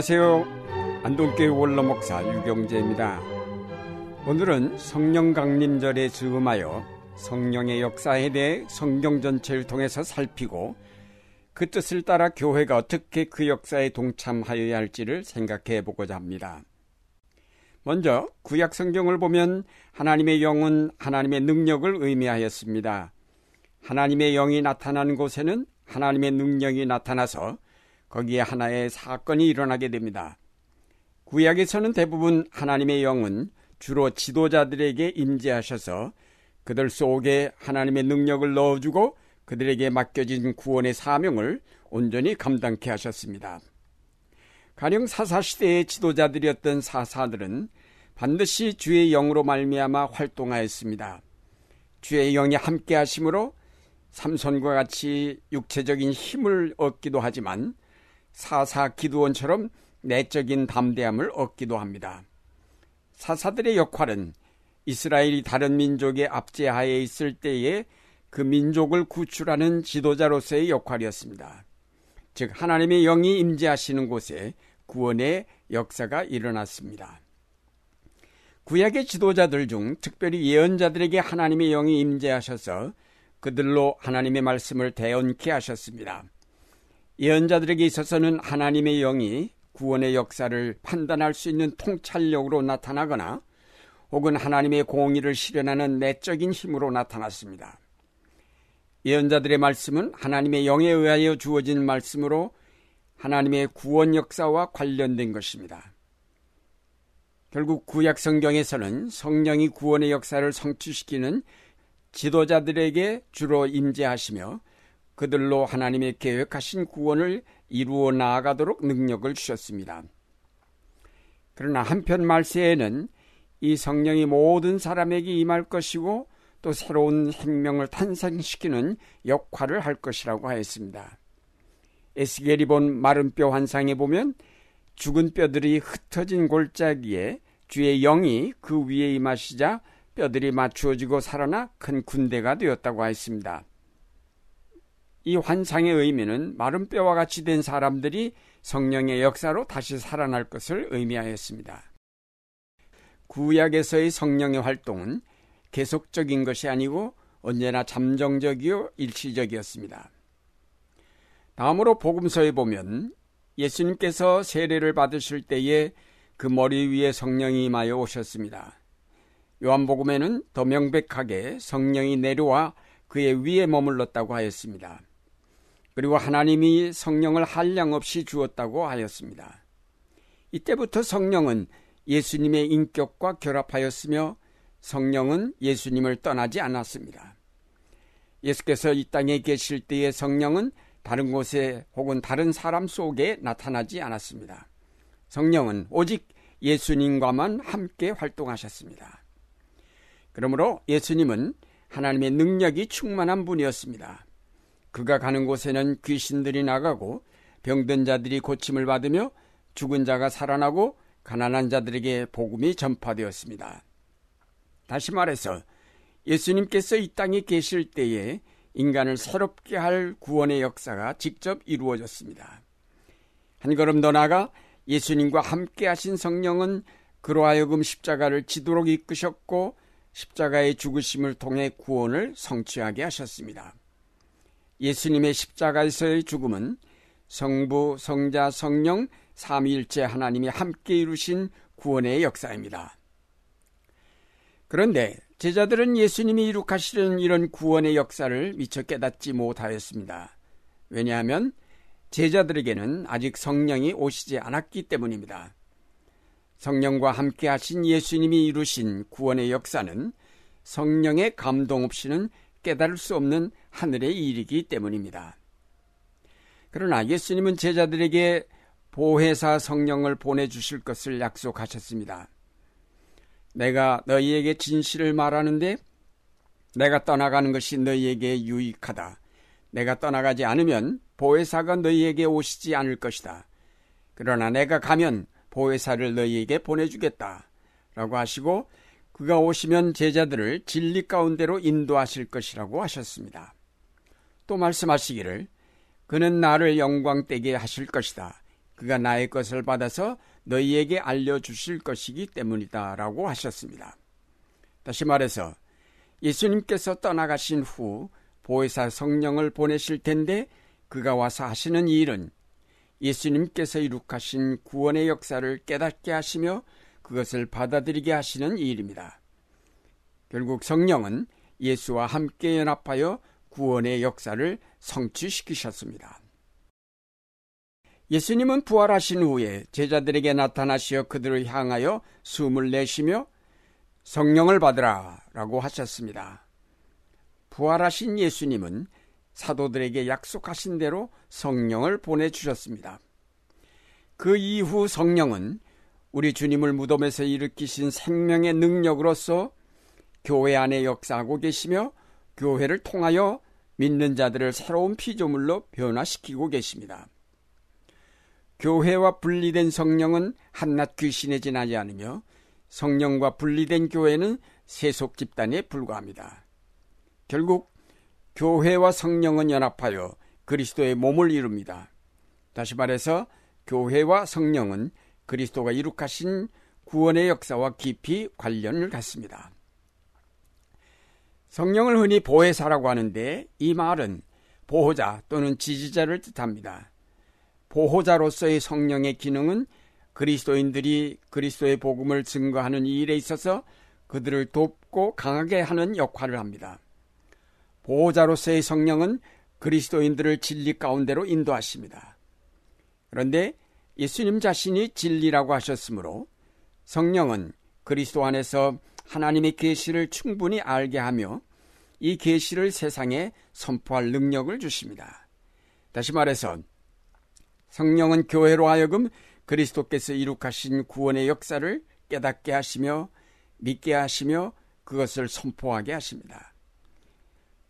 안녕하세요. 안동교회 원로목사 유경재입니다. 오늘은 성령 강림절에 즈음하여 성령의 역사에 대해 성경 전체를 통해서 살피고 그 뜻을 따라 교회가 어떻게 그 역사에 동참하여야 할지를 생각해 보고자 합니다. 먼저 구약 성경을 보면 하나님의 영은 하나님의 능력을 의미하였습니다. 하나님의 영이 나타나는 곳에는 하나님의 능력이 나타나서 거기에 하나의 사건이 일어나게 됩니다. 구약에서는 대부분 하나님의 영은 주로 지도자들에게 임재하셔서 그들 속에 하나님의 능력을 넣어주고 그들에게 맡겨진 구원의 사명을 온전히 감당케 하셨습니다. 가령 사사 시대의 지도자들이었던 사사들은 반드시 주의 영으로 말미암아 활동하였습니다. 주의 영이 함께 하심으로 삼손과 같이 육체적인 힘을 얻기도 하지만 사사 기두원처럼 내적인 담대함을 얻기도 합니다. 사사들의 역할은 이스라엘이 다른 민족의 압제하에 있을 때에 그 민족을 구출하는 지도자로서의 역할이었습니다. 즉 하나님의 영이 임재하시는 곳에 구원의 역사가 일어났습니다. 구약의 지도자들 중 특별히 예언자들에게 하나님의 영이 임재하셔서 그들로 하나님의 말씀을 대언케 하셨습니다. 예언자들에게 있어서는 하나님의 영이 구원의 역사를 판단할 수 있는 통찰력으로 나타나거나 혹은 하나님의 공의를 실현하는 내적인 힘으로 나타났습니다. 예언자들의 말씀은 하나님의 영에 의하여 주어진 말씀으로 하나님의 구원 역사와 관련된 것입니다. 결국 구약 성경에서는 성령이 구원의 역사를 성취시키는 지도자들에게 주로 임재하시며 그들로 하나님의 계획하신 구원을 이루어 나아가도록 능력을 주셨습니다. 그러나 한편 말세에는 이 성령이 모든 사람에게 임할 것이고 또 새로운 생명을 탄생시키는 역할을 할 것이라고 하였습니다. 에스겔이 본 마른 뼈 환상에 보면 죽은 뼈들이 흩어진 골짜기에 주의 영이 그 위에 임하시자 뼈들이 맞추어지고 살아나 큰 군대가 되었다고 하였습니다. 이 환상의 의미는 마른 뼈와 같이 된 사람들이 성령의 역사로 다시 살아날 것을 의미하였습니다. 구약에서의 성령의 활동은 계속적인 것이 아니고 언제나 잠정적이요 일시적이었습니다. 다음으로 복음서에 보면 예수님께서 세례를 받으실 때에 그 머리 위에 성령이 임하여 오셨습니다. 요한복음에는 더 명백하게 성령이 내려와 그의 위에 머물렀다고 하였습니다. 그리고 하나님이 성령을 한량 없이 주었다고 하였습니다. 이때부터 성령은 예수님의 인격과 결합하였으며 성령은 예수님을 떠나지 않았습니다. 예수께서 이 땅에 계실 때의 성령은 다른 곳에 혹은 다른 사람 속에 나타나지 않았습니다. 성령은 오직 예수님과만 함께 활동하셨습니다. 그러므로 예수님은 하나님의 능력이 충만한 분이었습니다. 그가 가는 곳에는 귀신들이 나가고 병든 자들이 고침을 받으며 죽은 자가 살아나고 가난한 자들에게 복음이 전파되었습니다. 다시 말해서 예수님께서 이 땅에 계실 때에 인간을 새롭게 할 구원의 역사가 직접 이루어졌습니다. 한 걸음 더 나아가 예수님과 함께 하신 성령은 그로 하여금 십자가를 지도록 이끄셨고 십자가의 죽으심을 통해 구원을 성취하게 하셨습니다. 예수님의 십자가에서의 죽음은 성부, 성자, 성령, 삼위일체 하나님이 함께 이루신 구원의 역사입니다. 그런데 제자들은 예수님이 이룩하시는 이런 구원의 역사를 미처 깨닫지 못하였습니다. 왜냐하면 제자들에게는 아직 성령이 오시지 않았기 때문입니다. 성령과 함께 하신 예수님이 이루신 구원의 역사는 성령의 감동 없이는 깨달을 수 없는 하늘의 일이기 때문입니다. 그러나 예수님은 제자들에게 보혜사 성령을 보내주실 것을 약속하셨습니다. 내가 너희에게 진실을 말하는데 내가 떠나가는 것이 너희에게 유익하다. 내가 떠나가지 않으면 보혜사가 너희에게 오시지 않을 것이다. 그러나 내가 가면 보혜사를 너희에게 보내주겠다. 라고 하시고 그가 오시면 제자들을 진리 가운데로 인도하실 것이라고 하셨습니다. 또 말씀하시기를 그는 나를 영광되게 하실 것이다. 그가 나의 것을 받아서 너희에게 알려주실 것이기 때문이다. 라고 하셨습니다. 다시 말해서 예수님께서 떠나가신 후 보혜사 성령을 보내실 텐데 그가 와서 하시는 일은 예수님께서 이룩하신 구원의 역사를 깨닫게 하시며 그것을 받아들이게 하시는 일입니다. 결국 성령은 예수와 함께 연합하여 구원의 역사를 성취시키셨습니다. 예수님은 부활하신 후에 제자들에게 나타나시어 그들을 향하여 숨을 내쉬며 성령을 받으라 라고 하셨습니다. 부활하신 예수님은 사도들에게 약속하신 대로 성령을 보내주셨습니다. 그 이후 성령은 우리 주님을 무덤에서 일으키신 생명의 능력으로서 교회 안에 역사하고 계시며 교회를 통하여 믿는 자들을 새로운 피조물로 변화시키고 계십니다. 교회와 분리된 성령은 한낱 귀신에 지나지 않으며 성령과 분리된 교회는 세속 집단에 불과합니다. 결국 교회와 성령은 연합하여 그리스도의 몸을 이룹니다. 다시 말해서 교회와 성령은 그리스도가 이룩하신 구원의 역사와 깊이 관련을 갖습니다. 성령을 흔히 보혜사라고 하는데 이 말은 보호자 또는 지지자를 뜻합니다. 보호자로서의 성령의 기능은 그리스도인들이 그리스도의 복음을 증거하는 일에 있어서 그들을 돕고 강하게 하는 역할을 합니다. 보호자로서의 성령은 그리스도인들을 진리 가운데로 인도하십니다. 그런데 예수님 자신이 진리라고 하셨으므로 성령은 그리스도 안에서 하나님의 계시를 충분히 알게 하며 이 계시를 세상에 선포할 능력을 주십니다. 다시 말해서 성령은 교회로 하여금 그리스도께서 이룩하신 구원의 역사를 깨닫게 하시며 믿게 하시며 그것을 선포하게 하십니다.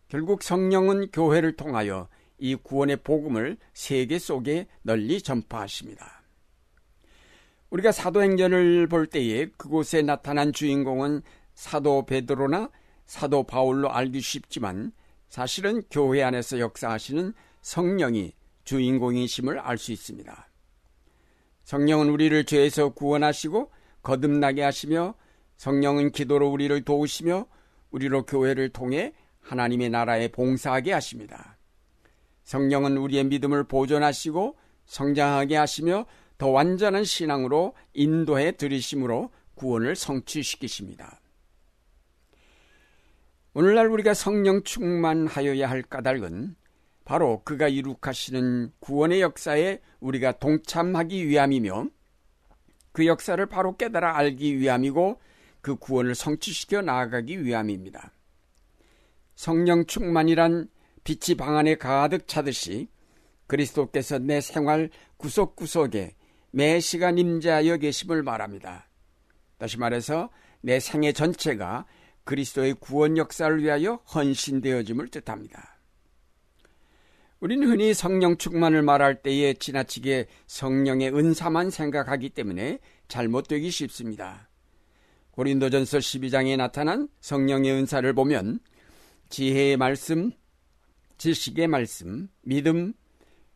결국 성령은 교회를 통하여 이 구원의 복음을 세계 속에 널리 전파하십니다. 우리가 사도행전을 볼 때에 그곳에 나타난 주인공은 사도 베드로나 사도 바울로 알기 쉽지만 사실은 교회 안에서 역사하시는 성령이 주인공이심을 알 수 있습니다. 성령은 우리를 죄에서 구원하시고 거듭나게 하시며 성령은 기도로 우리를 도우시며 우리로 교회를 통해 하나님의 나라에 봉사하게 하십니다. 성령은 우리의 믿음을 보존하시고 성장하게 하시며 더 완전한 신앙으로 인도해 들이심으로 구원을 성취시키십니다. 오늘날 우리가 성령 충만하여야 할 까닭은 바로 그가 이룩하시는 구원의 역사에 우리가 동참하기 위함이며 그 역사를 바로 깨달아 알기 위함이고 그 구원을 성취시켜 나아가기 위함입니다. 성령 충만이란 빛이 방 안에 가득 차듯이 그리스도께서 내 생활 구석구석에 매 시간 임재하여 계심을 말합니다. 다시 말해서 내 생애 전체가 그리스도의 구원 역사를 위하여 헌신되어짐을 뜻합니다. 우리는 흔히 성령 충만을 말할 때에 지나치게 성령의 은사만 생각하기 때문에 잘못되기 쉽습니다. 고린도전서 12장에 나타난 성령의 은사를 보면 지혜의 말씀, 지식의 말씀, 믿음,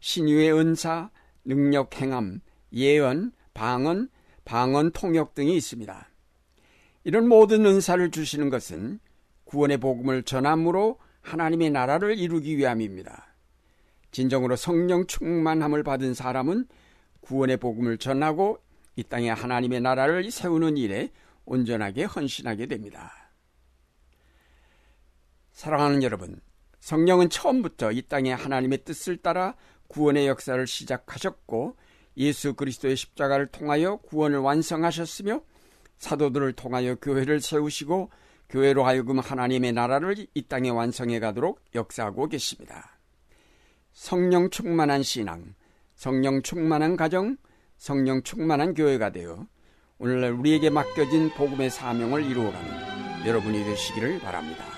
신유의 은사, 능력 행함, 예언, 방언, 방언 통역 등이 있습니다. 이런 모든 은사를 주시는 것은 구원의 복음을 전함으로 하나님의 나라를 이루기 위함입니다. 진정으로 성령 충만함을 받은 사람은 구원의 복음을 전하고 이 땅에 하나님의 나라를 세우는 일에 온전하게 헌신하게 됩니다. 사랑하는 여러분, 성령은 처음부터 이 땅에 하나님의 뜻을 따라 구원의 역사를 시작하셨고 예수 그리스도의 십자가를 통하여 구원을 완성하셨으며 사도들을 통하여 교회를 세우시고 교회로 하여금 하나님의 나라를 이 땅에 완성해 가도록 역사하고 계십니다. 성령 충만한 신앙, 성령 충만한 가정, 성령 충만한 교회가 되어 오늘날 우리에게 맡겨진 복음의 사명을 이루어가는 여러분이 되시기를 바랍니다.